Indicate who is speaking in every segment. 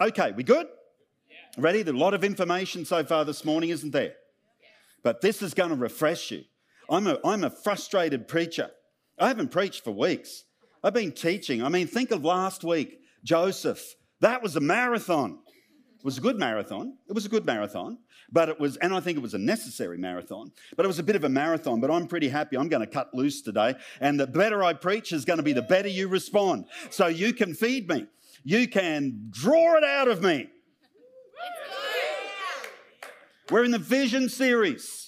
Speaker 1: Okay, we good? Ready? There's a lot of information so far this morning, isn't there? But this is going to refresh you. I'm a, I'm a frustrated preacher. I haven't preached for weeks. I've been teaching. I mean, think of last week, Joseph. That was a marathon. It was a good marathon. It was a good marathon, but it was, and I think it was a necessary marathon, but it was a bit of a marathon. But I'm pretty happy. I'm going to cut loose today. And the better I preach is going to be the better you respond. So you can feed me, you can draw it out of me. We're in the vision series.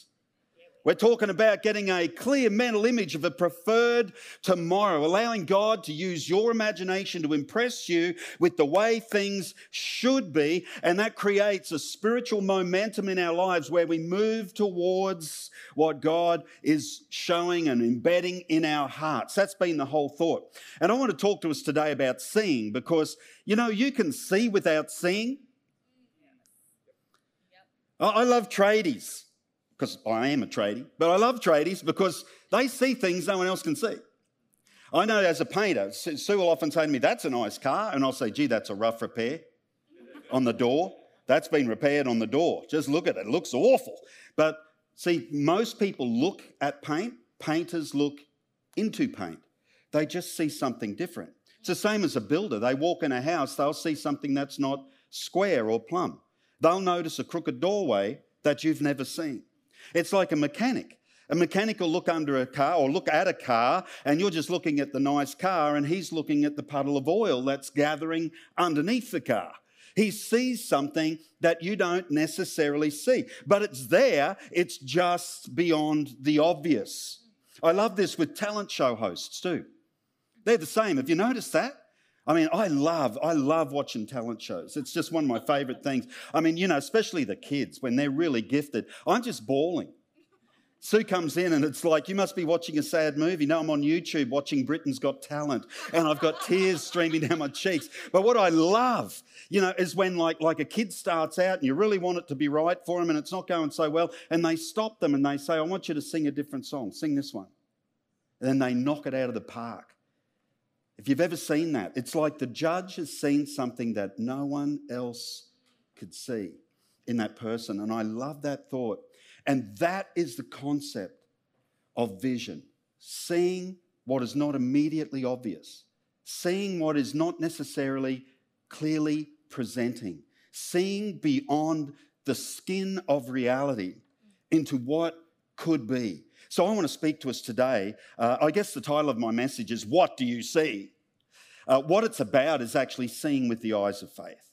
Speaker 1: We're talking about getting a clear mental image of a preferred tomorrow, allowing God to use your imagination to impress you with the way things should be. And that creates a spiritual momentum in our lives where we move towards what God is showing and embedding in our hearts. That's been the whole thought. And I want to talk to us today about seeing because, you know, you can see without seeing. I love tradies because I am a tradie, but I love tradies because they see things no one else can see. I know as a painter, Sue will often say to me, That's a nice car. And I'll say, Gee, that's a rough repair on the door. That's been repaired on the door. Just look at it. It looks awful. But see, most people look at paint, painters look into paint. They just see something different. It's the same as a builder. They walk in a house, they'll see something that's not square or plumb. They'll notice a crooked doorway that you've never seen. It's like a mechanic. A mechanic will look under a car or look at a car, and you're just looking at the nice car, and he's looking at the puddle of oil that's gathering underneath the car. He sees something that you don't necessarily see, but it's there, it's just beyond the obvious. I love this with talent show hosts too. They're the same. Have you noticed that? I mean, I love, I love watching talent shows. It's just one of my favorite things. I mean, you know, especially the kids when they're really gifted. I'm just bawling. Sue comes in and it's like, you must be watching a sad movie. No, I'm on YouTube watching Britain's Got Talent and I've got tears streaming down my cheeks. But what I love, you know, is when like, like a kid starts out and you really want it to be right for them and it's not going so well and they stop them and they say, I want you to sing a different song. Sing this one. And then they knock it out of the park. If you've ever seen that, it's like the judge has seen something that no one else could see in that person. And I love that thought. And that is the concept of vision seeing what is not immediately obvious, seeing what is not necessarily clearly presenting, seeing beyond the skin of reality into what could be. So I want to speak to us today. Uh, I guess the title of my message is What Do You See? Uh, what it's about is actually seeing with the eyes of faith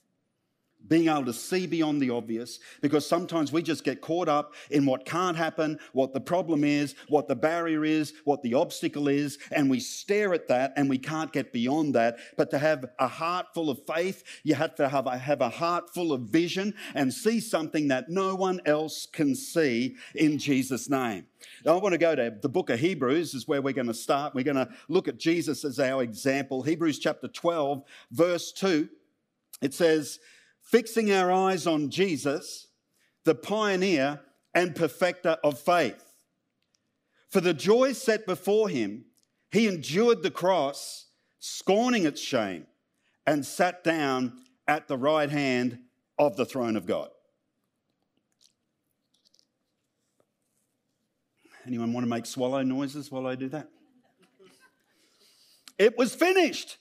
Speaker 1: being able to see beyond the obvious because sometimes we just get caught up in what can't happen, what the problem is, what the barrier is, what the obstacle is, and we stare at that and we can't get beyond that. But to have a heart full of faith, you have to have a, have a heart full of vision and see something that no one else can see in Jesus' name. Now, I want to go to the book of Hebrews, is where we're going to start. We're going to look at Jesus as our example. Hebrews chapter 12, verse 2. It says, fixing our eyes on Jesus, the pioneer and perfecter of faith. For the joy set before him, he endured the cross, scorning its shame, and sat down at the right hand of the throne of God. Anyone want to make swallow noises while I do that? It was finished.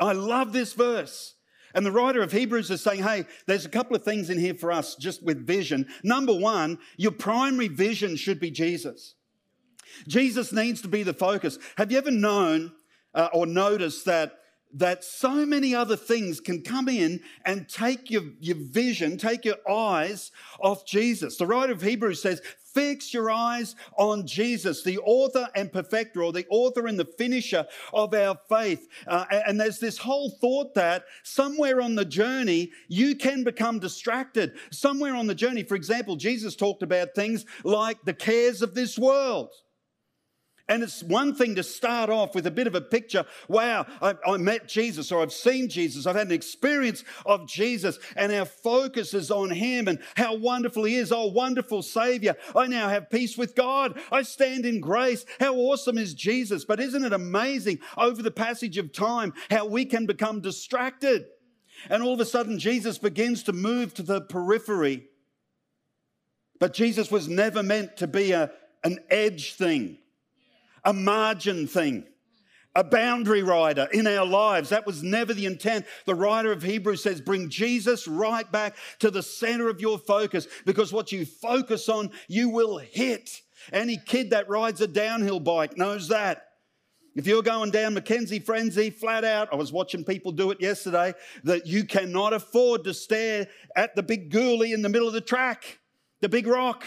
Speaker 1: I love this verse. And the writer of Hebrews is saying, hey, there's a couple of things in here for us just with vision. Number one, your primary vision should be Jesus. Jesus needs to be the focus. Have you ever known uh, or noticed that that so many other things can come in and take your, your vision, take your eyes off Jesus. The writer of Hebrews says, Fix your eyes on Jesus, the author and perfecter, or the author and the finisher of our faith. Uh, and there's this whole thought that somewhere on the journey, you can become distracted. Somewhere on the journey, for example, Jesus talked about things like the cares of this world. And it's one thing to start off with a bit of a picture. Wow, I, I, met Jesus, or I've seen Jesus, I've had an experience of Jesus, and our focus is on Him and how wonderful He is. Oh, wonderful Savior. I now have peace with God. I stand in grace. How awesome is Jesus? But isn't it amazing over the passage of time how we can become distracted? And all of a sudden, Jesus begins to move to the periphery. But Jesus was never meant to be a, an edge thing, a margin thing, a boundary rider in our lives. That was never the intent. The writer of Hebrews says, bring Jesus right back to the center of your focus because what you focus on, you will hit. Any kid that rides a downhill bike knows that. If you're going down Mackenzie Frenzy flat out, I was watching people do it yesterday, that you cannot afford to stare at the big ghoulie in the middle of the track, the big rock.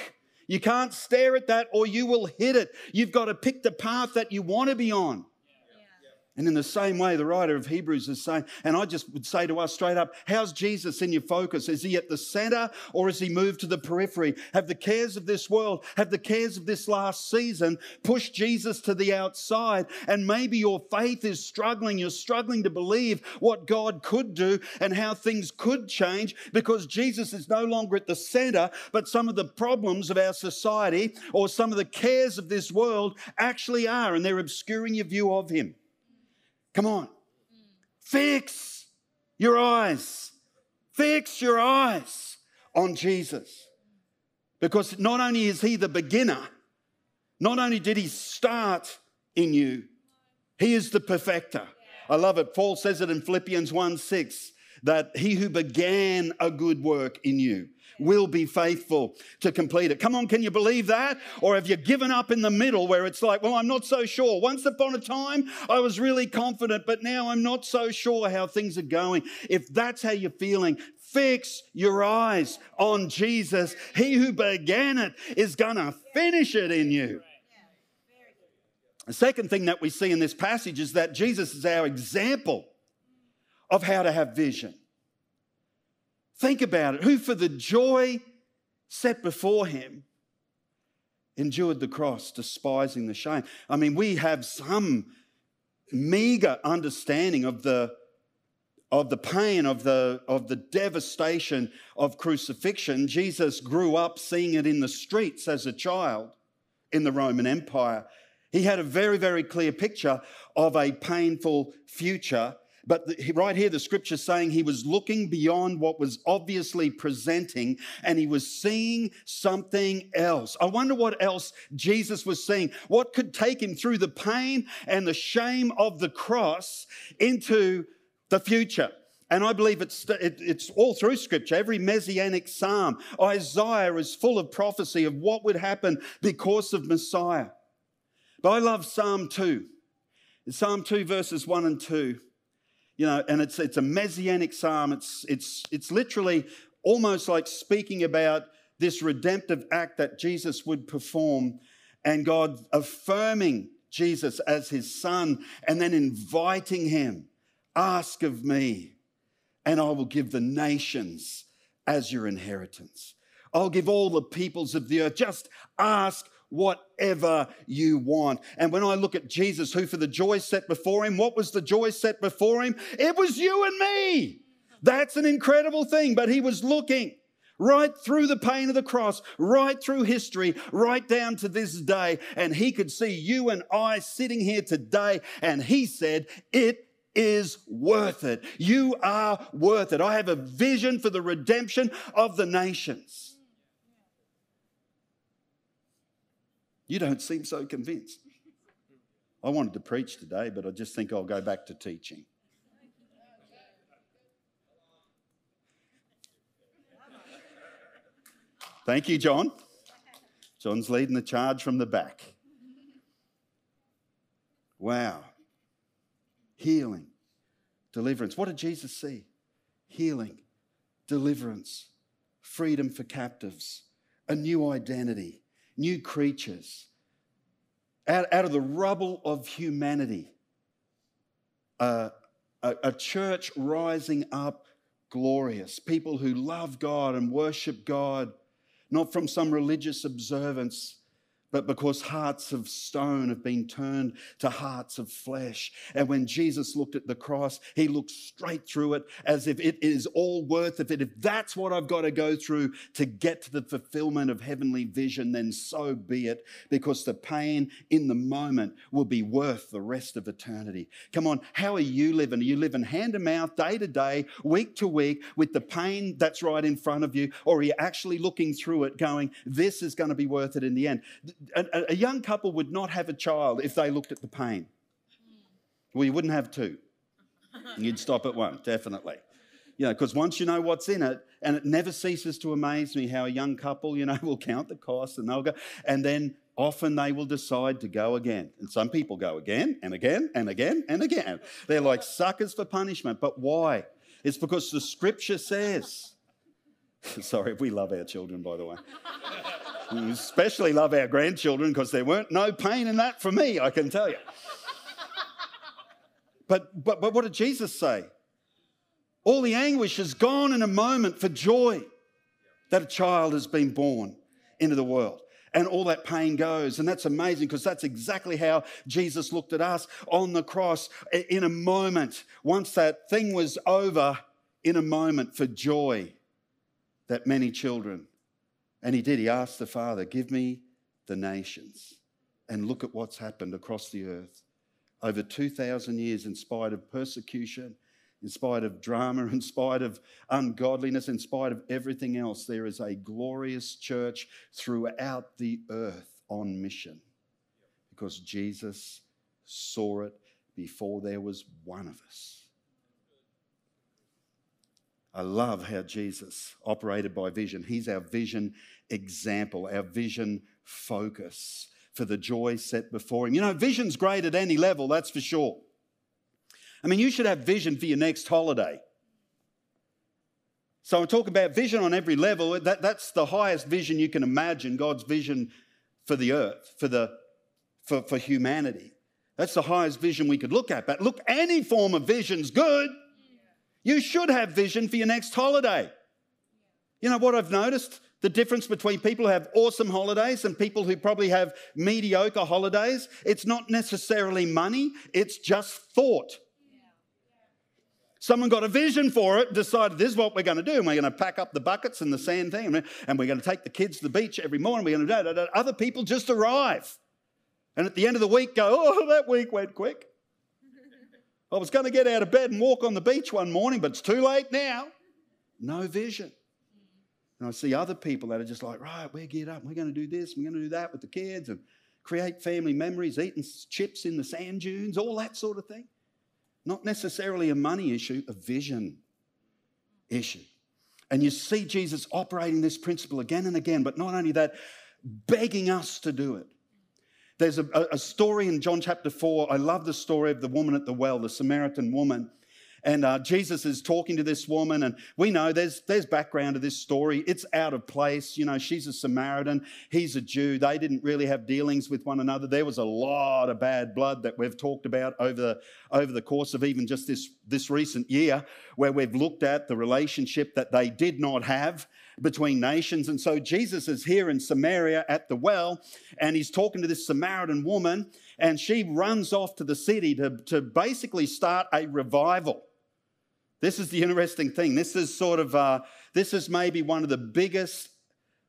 Speaker 1: You can't stare at that or you will hit it. You've got to pick the path that you want to be on. And in the same way, the writer of Hebrews is saying, and I just would say to us straight up, how's Jesus in your focus? Is he at the center or has he moved to the periphery? Have the cares of this world, have the cares of this last season pushed Jesus to the outside? And maybe your faith is struggling. You're struggling to believe what God could do and how things could change because Jesus is no longer at the center, but some of the problems of our society or some of the cares of this world actually are, and they're obscuring your view of him. Come on. Fix your eyes. Fix your eyes on Jesus. Because not only is he the beginner, not only did he start in you, he is the perfecter. I love it. Paul says it in Philippians 1 6 that he who began a good work in you will be faithful to complete it. Come on, can you believe that? Or have you given up in the middle where it's like, well, I'm not so sure. Once upon a time, I was really confident, but now I'm not so sure how things are going. If that's how you're feeling, fix your eyes on Jesus. He who began it is going to finish it in you. The second thing that we see in this passage is that Jesus is our example of how to have vision. Think about it. Who, for the joy set before him, endured the cross, despising the shame. I mean, we have some meager understanding of the of the pain of the of the devastation of crucifixion jesus grew up seeing it in the streets as a child in the roman empire he had a very very clear picture of a painful future but the, right here, the scripture saying he was looking beyond what was obviously presenting and he was seeing something else. I wonder what else Jesus was seeing. What could take him through the pain and the shame of the cross into the future? And I believe it's, it's all through scripture, every messianic psalm. Isaiah is full of prophecy of what would happen because of Messiah. But I love Psalm 2. Psalm 2, verses 1 and 2 you know, and it's, it's a messianic psalm. It's, it's, it's literally almost like speaking about this redemptive act that Jesus would perform and God affirming Jesus as his son and then inviting him, ask of me, and I will give the nations as your inheritance. I'll give all the peoples of the earth. Just ask whatever you want. And when I look at Jesus, who for the joy set before him, what was the joy set before him? It was you and me. That's an incredible thing. But he was looking right through the pain of the cross, right through history, right down to this day. And he could see you and I sitting here today. And he said, It is worth it. You are worth it. I have a vision for the redemption of the nations. You don't seem so convinced. I wanted to preach today, but I just think I'll go back to teaching. Thank you, John. John's leading the charge from the back. Wow. Healing, deliverance. What did Jesus see? Healing, deliverance, freedom for captives, a new identity, new creatures. Out, out of the rubble of humanity, uh, a, a church rising up glorious, people who love God and worship God, not from some religious observance, but because hearts of stone have been turned to hearts of flesh. And when Jesus looked at the cross, he looked straight through it as if it is all worth it. If that's what I've got to go through to get to the fulfillment of heavenly vision, then so be it, because the pain in the moment will be worth the rest of eternity. Come on, how are you living? Are you living hand to mouth, day to day, week to week, with the pain that's right in front of you? Or are you actually looking through it going, this is going to be worth it in the end? A, a young couple would not have a child if they looked at the pain. Well, you wouldn't have two. You'd stop at one, definitely. You know, because once you know what's in it, and it never ceases to amaze me how a young couple, you know, will count the cost and they'll go, and then often they will decide to go again. And some people go again and again and again and again. They're like suckers for punishment. But why? It's because the scripture says, sorry, we love our children, by the way. We especially love our grandchildren because there weren't no pain in that for me, I can tell you. But, but, but what did Jesus say? All the anguish is gone in a moment for joy that a child has been born into the world. And all that pain goes. And that's amazing because that's exactly how Jesus looked at us on the cross in a moment. Once that thing was over, in a moment for joy that many children and he did. He asked the Father, Give me the nations. And look at what's happened across the earth. Over 2,000 years, in spite of persecution, in spite of drama, in spite of ungodliness, in spite of everything else, there is a glorious church throughout the earth on mission because Jesus saw it before there was one of us. I love how Jesus operated by vision. He's our vision example, our vision focus for the joy set before him. You know, vision's great at any level, that's for sure. I mean, you should have vision for your next holiday. So I'm talking about vision on every level. That, that's the highest vision you can imagine, God's vision for the earth, for, the, for, for humanity. That's the highest vision we could look at. But look, any form of vision's good. You should have vision for your next holiday. You know what I've noticed? The difference between people who have awesome holidays and people who probably have mediocre holidays, it's not necessarily money, it's just thought. Someone got a vision for it, decided this is what we're going to do. And we're going to pack up the buckets and the sand thing, and we're going to take the kids to the beach every morning. We're going to do. Other people just arrive. And at the end of the week, go, oh, that week went quick. I was going to get out of bed and walk on the beach one morning, but it's too late now. No vision. And I see other people that are just like, right, we're get up, we're going to do this, we're going to do that with the kids and create family memories, eating chips in the sand dunes, all that sort of thing. Not necessarily a money issue, a vision issue. And you see Jesus operating this principle again and again, but not only that, begging us to do it. There's a, a, story in John chapter 4. I love the story of the woman at the well, the Samaritan woman. And uh, Jesus is talking to this woman, and we know there's, there's background to this story. It's out of place. You know, she's a Samaritan, he's a Jew. They didn't really have dealings with one another. There was a lot of bad blood that we've talked about over the, over the course of even just this, this recent year, where we've looked at the relationship that they did not have between nations. And so Jesus is here in Samaria at the well, and he's talking to this Samaritan woman, and she runs off to the city to, to basically start a revival. This is the interesting thing. This is sort of, uh, this is maybe one of the biggest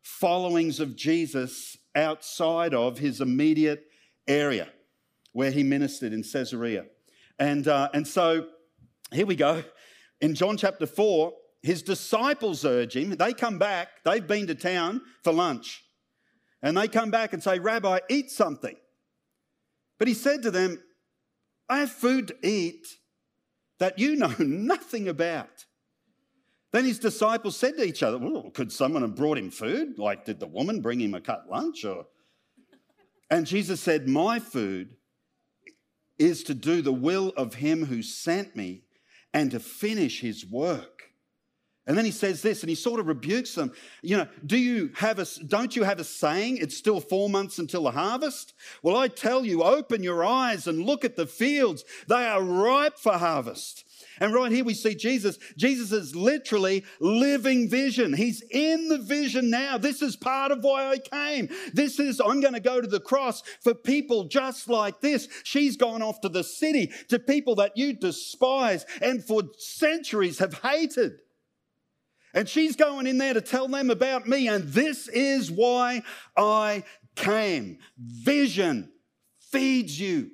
Speaker 1: followings of Jesus outside of his immediate area where he ministered in Caesarea. And, uh, and so here we go. In John chapter 4, his disciples urge him. They come back, they've been to town for lunch. And they come back and say, Rabbi, eat something. But he said to them, I have food to eat that you know nothing about. Then his disciples said to each other, well, Could someone have brought him food? Like, did the woman bring him a cut lunch? Or... And Jesus said, My food is to do the will of him who sent me and to finish his work. And then he says this, and he sort of rebukes them. You know, do you have a, don't you have a saying, it's still four months until the harvest? Well, I tell you, open your eyes and look at the fields. They are ripe for harvest. And right here we see Jesus. Jesus is literally living vision. He's in the vision now. This is part of why I came. This is, I'm going to go to the cross for people just like this. She's gone off to the city to people that you despise and for centuries have hated. And she's going in there to tell them about me. And this is why I came. Vision feeds you.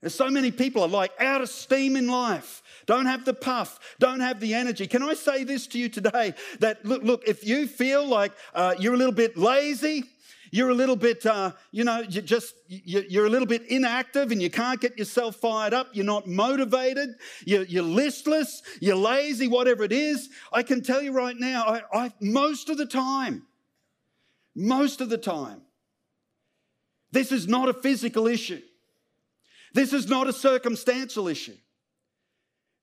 Speaker 1: There's so many people are like out of steam in life, don't have the puff, don't have the energy. Can I say this to you today? That look, look if you feel like uh, you're a little bit lazy, you're a little bit, uh, you know, you just you're a little bit inactive and you can't get yourself fired up. You're not motivated. You're, you're listless. You're lazy. Whatever it is, I can tell you right now. I, I most of the time, most of the time, this is not a physical issue. This is not a circumstantial issue.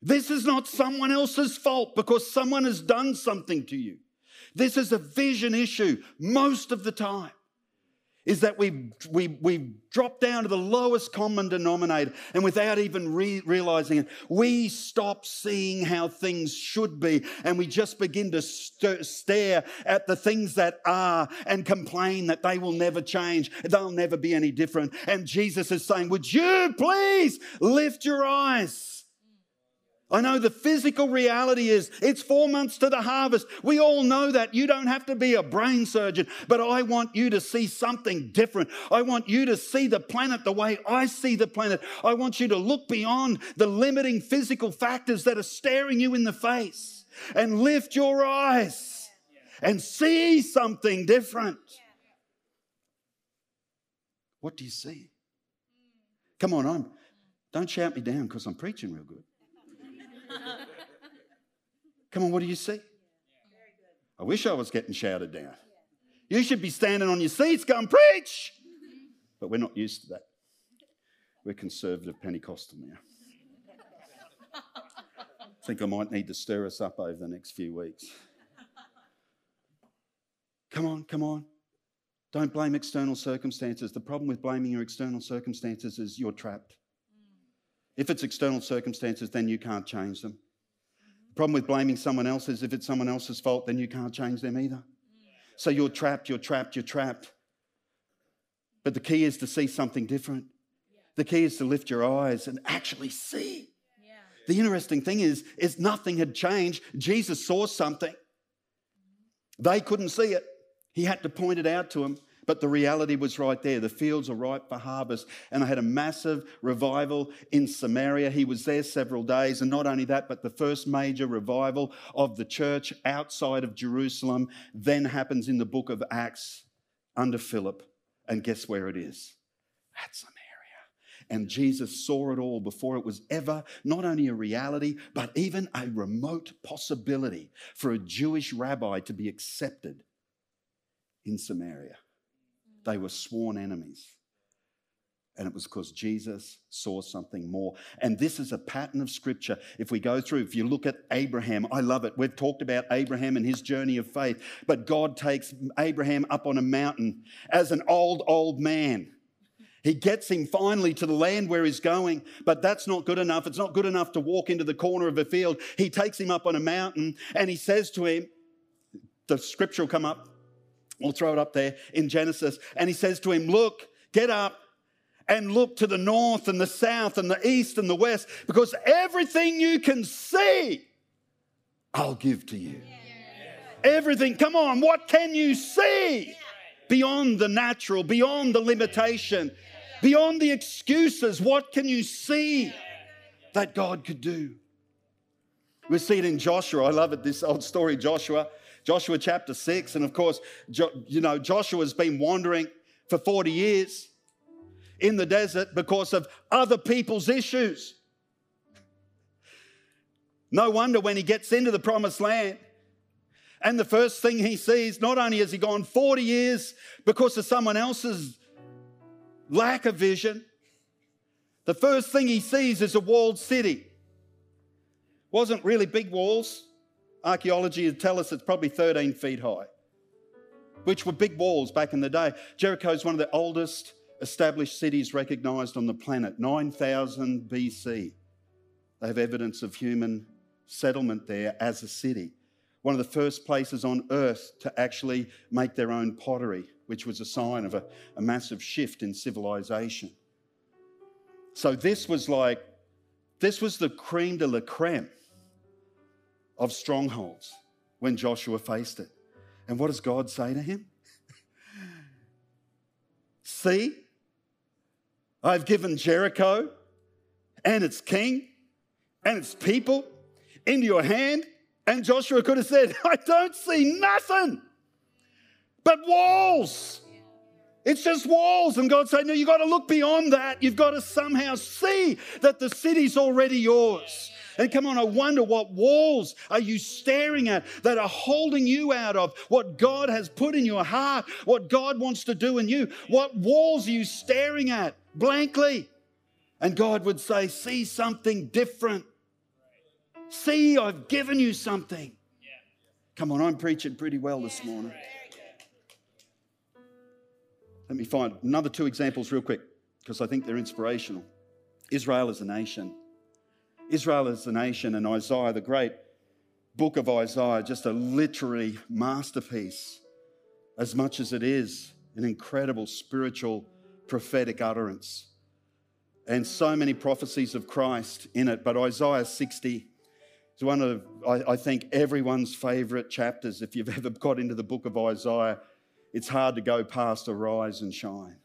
Speaker 1: This is not someone else's fault because someone has done something to you. This is a vision issue most of the time is that we, we, we drop down to the lowest common denominator and without even re- realizing it, we stop seeing how things should be and we just begin to st- stare at the things that are and complain that they will never change, they'll never be any different. And Jesus is saying, Would you please lift your eyes? I know the physical reality is it's four months to the harvest. We all know that. You don't have to be a brain surgeon, but I want you to see something different. I want you to see the planet the way I see the planet. I want you to look beyond the limiting physical factors that are staring you in the face and lift your eyes and see something different. What do you see? Come on, I'm, don't shout me down because I'm preaching real good. Come on, what do you see? I wish I was getting shouted down. You should be standing on your seats going, preach! But we're not used to that. We're conservative Pentecostal now. I think I might need to stir us up over the next few weeks. Come on, come on. Don't blame external circumstances. The problem with blaming your external circumstances is you're trapped. If it's external circumstances, then you can't change them. Problem with blaming someone else is if it's someone else's fault, then you can't change them either. So you're trapped, you're trapped, you're trapped. But the key is to see something different. The key is to lift your eyes and actually see. The interesting thing is, is nothing had changed. Jesus saw something. They couldn't see it. He had to point it out to them. But the reality was right there. The fields are ripe for harvest. And I had a massive revival in Samaria. He was there several days. And not only that, but the first major revival of the church outside of Jerusalem then happens in the book of Acts under Philip. And guess where it is? At Samaria. And Jesus saw it all before it was ever not only a reality, but even a remote possibility for a Jewish rabbi to be accepted in Samaria. They were sworn enemies. And it was because Jesus saw something more. And this is a pattern of scripture. If we go through, if you look at Abraham, I love it. We've talked about Abraham and his journey of faith, but God takes Abraham up on a mountain as an old, old man. He gets him finally to the land where he's going, but that's not good enough. It's not good enough to walk into the corner of a field. He takes him up on a mountain and he says to him, the scripture will come up. We'll throw it up there in Genesis. And he says to him, Look, get up and look to the north and the south and the east and the west, because everything you can see, I'll give to you. Everything, come on, what can you see beyond the natural, beyond the limitation, beyond the excuses? What can you see that God could do? We see it in Joshua. I love it, this old story, Joshua. Joshua chapter 6. And of course, you know, Joshua's been wandering for 40 years in the desert because of other people's issues. No wonder when he gets into the promised land, and the first thing he sees, not only has he gone 40 years because of someone else's lack of vision, the first thing he sees is a walled city. Wasn't really big walls, Archaeology would tell us it's probably 13 feet high, which were big walls back in the day. Jericho is one of the oldest established cities recognized on the planet, 9000 BC. They have evidence of human settlement there as a city. One of the first places on earth to actually make their own pottery, which was a sign of a, a massive shift in civilization. So this was like, this was the creme de la creme of strongholds when Joshua faced it. And what does God say to him? See, I've given Jericho and its king and its people into your hand. And Joshua could have said, I don't see nothing but walls. It's just walls. And God said, No, you've got to look beyond that. You've got to somehow see that the city's already yours. And come on, I wonder what walls are you staring at that are holding you out of what God has put in your heart, what God wants to do in you. What walls are you staring at blankly? And God would say, See something different. See, I've given you something. Come on, I'm preaching pretty well this morning. Let me find another two examples real quick because I think they're inspirational. Israel as a nation. Israel as a nation and Isaiah, the great book of Isaiah, just a literary masterpiece, as much as it is an incredible spiritual prophetic utterance. And so many prophecies of Christ in it. But Isaiah 60 is one of, I, I think, everyone's favorite chapters. If you've ever got into the book of Isaiah, it's hard to go past arise and shine,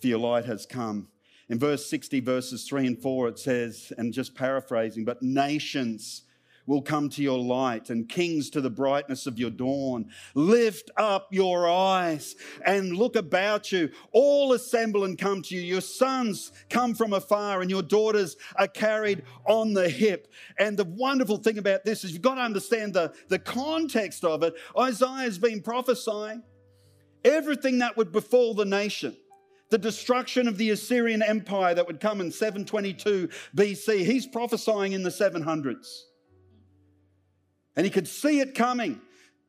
Speaker 1: for your light has come. In verse 60, verses 3 and 4, it says, and just paraphrasing, but nations will come to your light and kings to the brightness of your dawn. Lift up your eyes and look about you. All assemble and come to you. Your sons come from afar and your daughters are carried on the hip. And the wonderful thing about this is you've got to understand the, the context of it. Isaiah has been prophesying everything that would befall the nation the destruction of the Assyrian Empire that would come in 722 BC. He's prophesying in the 700s. And he could see it coming.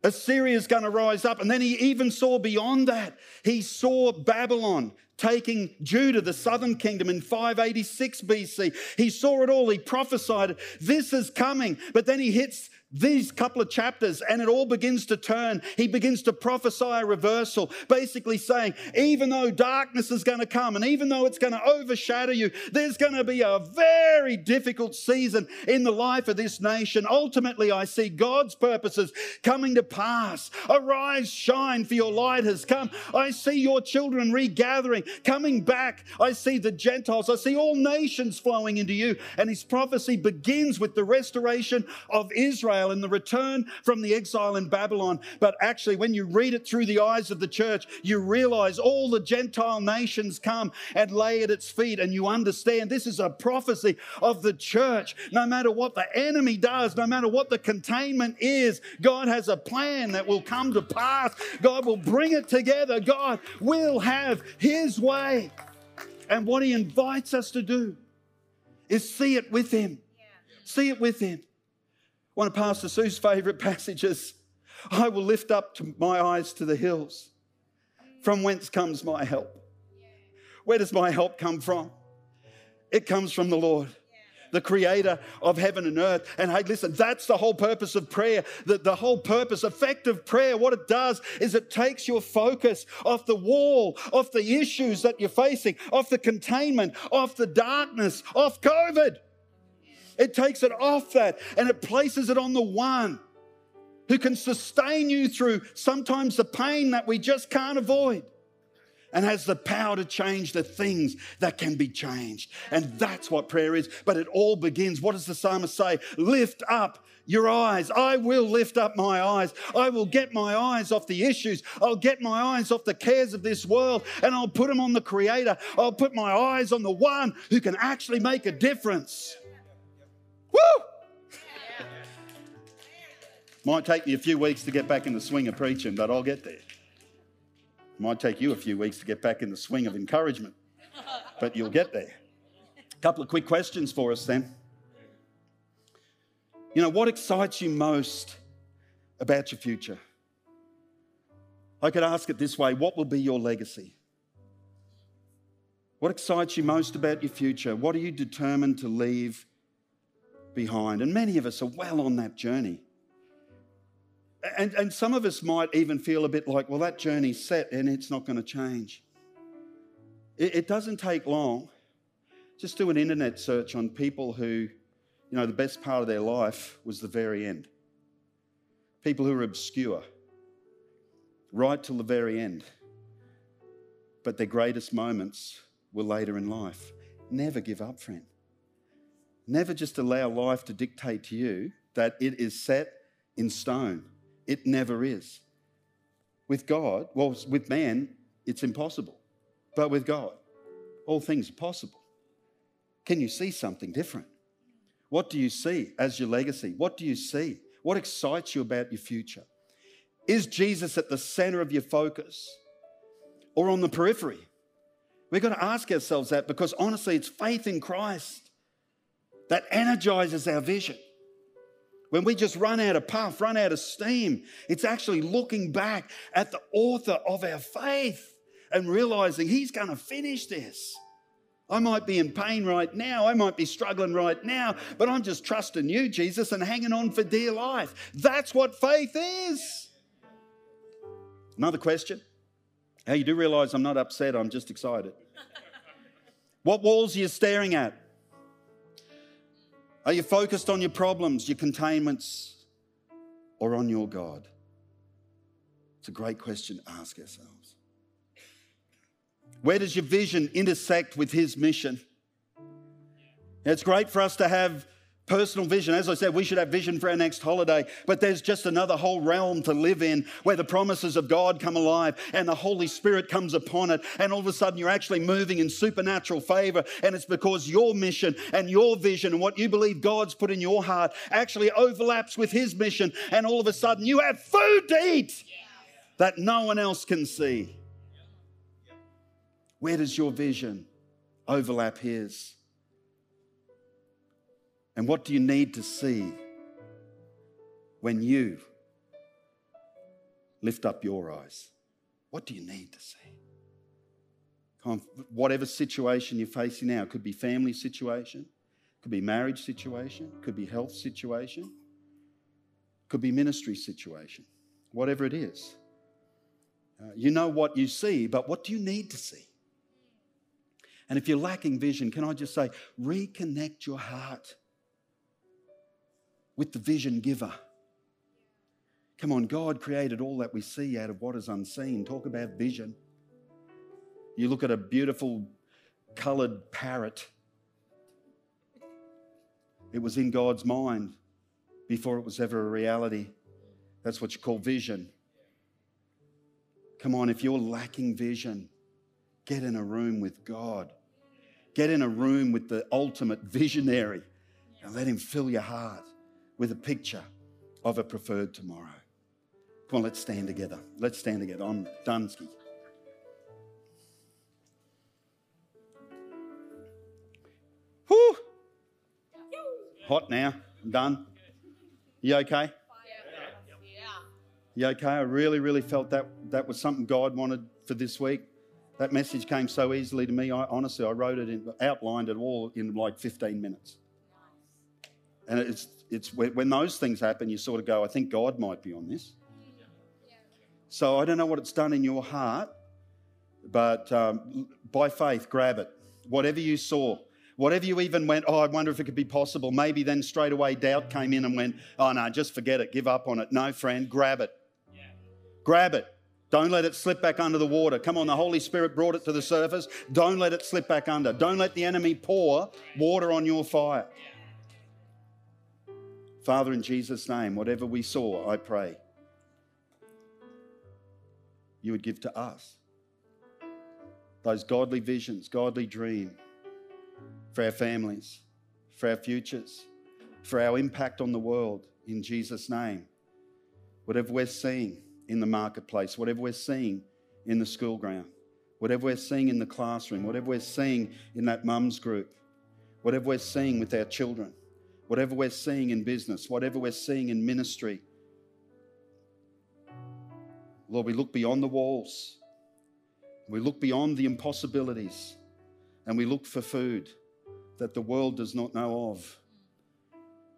Speaker 1: Assyria is going to rise up. And then he even saw beyond that. He saw Babylon taking Judah, the southern kingdom, in 586 BC. He saw it all. He prophesied, This is coming. But then he hits these couple of chapters and it all begins to turn. He begins to prophesy a reversal, basically saying, even though darkness is going to come and even though it's going to overshadow you, there's going to be a very difficult season in the life of this nation. Ultimately, I see God's purposes coming to pass. Arise, shine, for your light has come. I see your children regathering, coming back. I see the Gentiles. I see all nations flowing into you. And his prophecy begins with the restoration of Israel Israel in the return from the exile in Babylon. But actually, when you read it through the eyes of the church, you realize all the Gentile nations come and lay at its feet, and you understand this is a prophecy of the church. No matter what the enemy does, no matter what the containment is, God has a plan that will come to pass. God will bring it together. God will have His way. And what He invites us to do is see it with Him. See it with Him. One of Pastor Sue's favourite passages I will lift up my eyes to the hills. From whence comes my help? Where does my help come from? It comes from the Lord the creator of heaven and earth. And hey, listen, that's the whole purpose of prayer. The, the whole purpose, effective prayer, what it does is it takes your focus off the wall, off the issues that you're facing, off the containment, off the darkness, off COVID. It takes it off that and it places it on the one who can sustain you through sometimes the pain that we just can't avoid and has the power to change the things that can be changed. And that's what prayer is. But it all begins. What does the psalmist say? Lift up your eyes. I will lift up my eyes. I will get my eyes off the issues. I'll get my eyes off the cares of this world and I'll put them on the Creator. I'll put my eyes on the one who can actually make a difference. Woo! Might take me a few weeks to get back in the swing of preaching, but I'll get there. Might take you a few weeks to get back in the swing of encouragement, but you'll get there. A couple of quick questions for us then. You know, what excites you most about your future? I could ask it this way what will be your legacy? What excites you most about your future? What are you determined to leave behind. And many of us are well on that journey. And, and some of us might even feel a bit like, well, that journey's set and it's not going to change. It, it doesn't take long. Just do an internet search on people who, you know, the best part of their life was the very end. People who are obscure, right till the very end. But their greatest moments were later in life. Never give up, friend. Never just allow life to dictate to you that it is set in stone. It never is. With God, well, with man, it's impossible. But with God, all things are possible. Can you see something different? What do you see as your legacy? What do you see? What excites you about your future? Is Jesus at the center of your focus or on the periphery? We've got to ask ourselves that because honestly, it's faith in Christ that energizes our vision. When we just run out of puff, run out of steam, it's actually looking back at the author of our faith and realizing he's going to finish this. I might be in pain right now. I might be struggling right now, but I'm just trusting you, Jesus, and hanging on for dear life. That's what faith is. Another question. How you do realize I'm not upset, I'm just excited. what walls are you staring at? Are you focused on your problems, your containments, or on your God? It's a great question to ask ourselves. Where does your vision intersect with His mission? It's great for us to have personal vision. As I said, we should have vision for our next holiday, but there's just another whole realm to live in where the promises of God come alive and the Holy Spirit comes upon it. And all of a sudden, you're actually moving in supernatural favor. And it's because your mission and your vision and what you believe God's put in your heart actually overlaps with His mission. And all of a sudden, you have food to eat that no one else can see. Where does your vision overlap His? And what do you need to see when you lift up your eyes? What do you need to see? Whatever situation you're facing now, could be family situation, could be marriage situation, could be health situation, could be ministry situation, whatever it is. Uh, you know what you see, but what do you need to see? And if you're lacking vision, can I just say, reconnect your heart with the vision giver. Come on, God created all that we see out of what is unseen. Talk about vision. You look at a beautiful coloured parrot, it was in God's mind before it was ever a reality. That's what you call vision. Come on, if you're lacking vision, get in a room with God. Get in a room with the ultimate visionary and let him fill your heart with a picture of a preferred tomorrow. Come on, let's stand together. Let's stand together. I'm Dunsky. Whew. Hot now. I'm done. You okay? Yeah. You okay? I really, really felt that that was something God wanted for this week. That message came so easily to me. I honestly, I wrote it, in, outlined it all in like 15 minutes. And it's it's when those things happen, you sort of go, I think God might be on this. So I don't know what it's done in your heart, but um, by faith, grab it. Whatever you saw, whatever you even went, oh, I wonder if it could be possible. Maybe then straight away doubt came in and went, oh, no, just forget it, give up on it. No, friend, grab it. Yeah. Grab it. Don't let it slip back under the water. Come on, the Holy Spirit brought it to the surface. Don't let it slip back under. Don't let the enemy pour water on your fire. Yeah. Father, in Jesus' name, whatever we saw, I pray you would give to us those godly visions, godly dream for our families, for our futures, for our impact on the world in Jesus' name. Whatever we're seeing in the marketplace, whatever we're seeing in the school ground, whatever we're seeing in the classroom, whatever we're seeing in that mum's group, whatever we're seeing with our children, whatever we're seeing in business, whatever we're seeing in ministry. Lord, we look beyond the walls. We look beyond the impossibilities and we look for food that the world does not know of.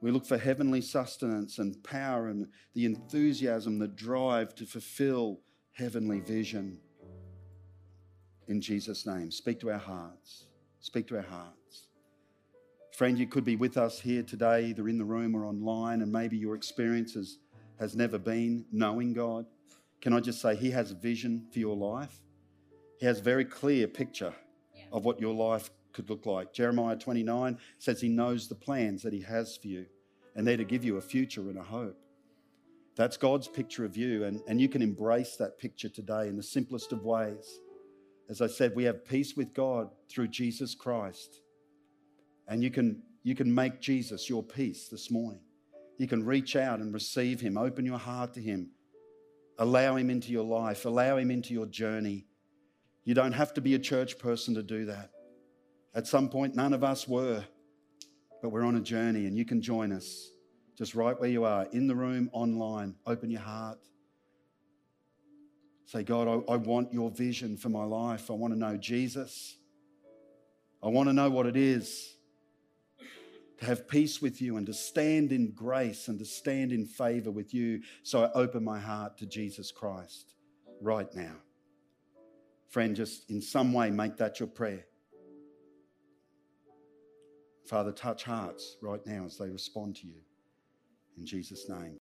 Speaker 1: We look for heavenly sustenance and power and the enthusiasm, the drive to fulfill heavenly vision. In Jesus' name, speak to our hearts. Speak to our hearts. Friend, you could be with us here today, either in the room or online, and maybe your experience has, has never been knowing God. Can I just say, He has a vision for your life? He has a very clear picture
Speaker 2: Yeah.
Speaker 1: of what your life could look like. Jeremiah 29 says He knows the plans that He has for you, and they're to give you a future and a hope. That's God's picture of you, and, and you can embrace that picture today in the simplest of ways. As I said, we have peace with God through Jesus Christ. And you can, you can make Jesus your peace this morning. You can reach out and receive Him, open your heart to Him, allow Him into your life, allow Him into your journey. You don't have to be a church person to do that. At some point, none of us were, but we're on a journey and you can join us just right where you are, in the room, online. Open your heart. Say, God, I, I want your vision for my life. I want to know Jesus. I want to know what it is to have peace with you and to stand in grace and to stand in favor with you. So I open my heart to Jesus Christ right now. Friend, just in some way make that your prayer. Father, touch hearts right now as they respond to you. In Jesus' name.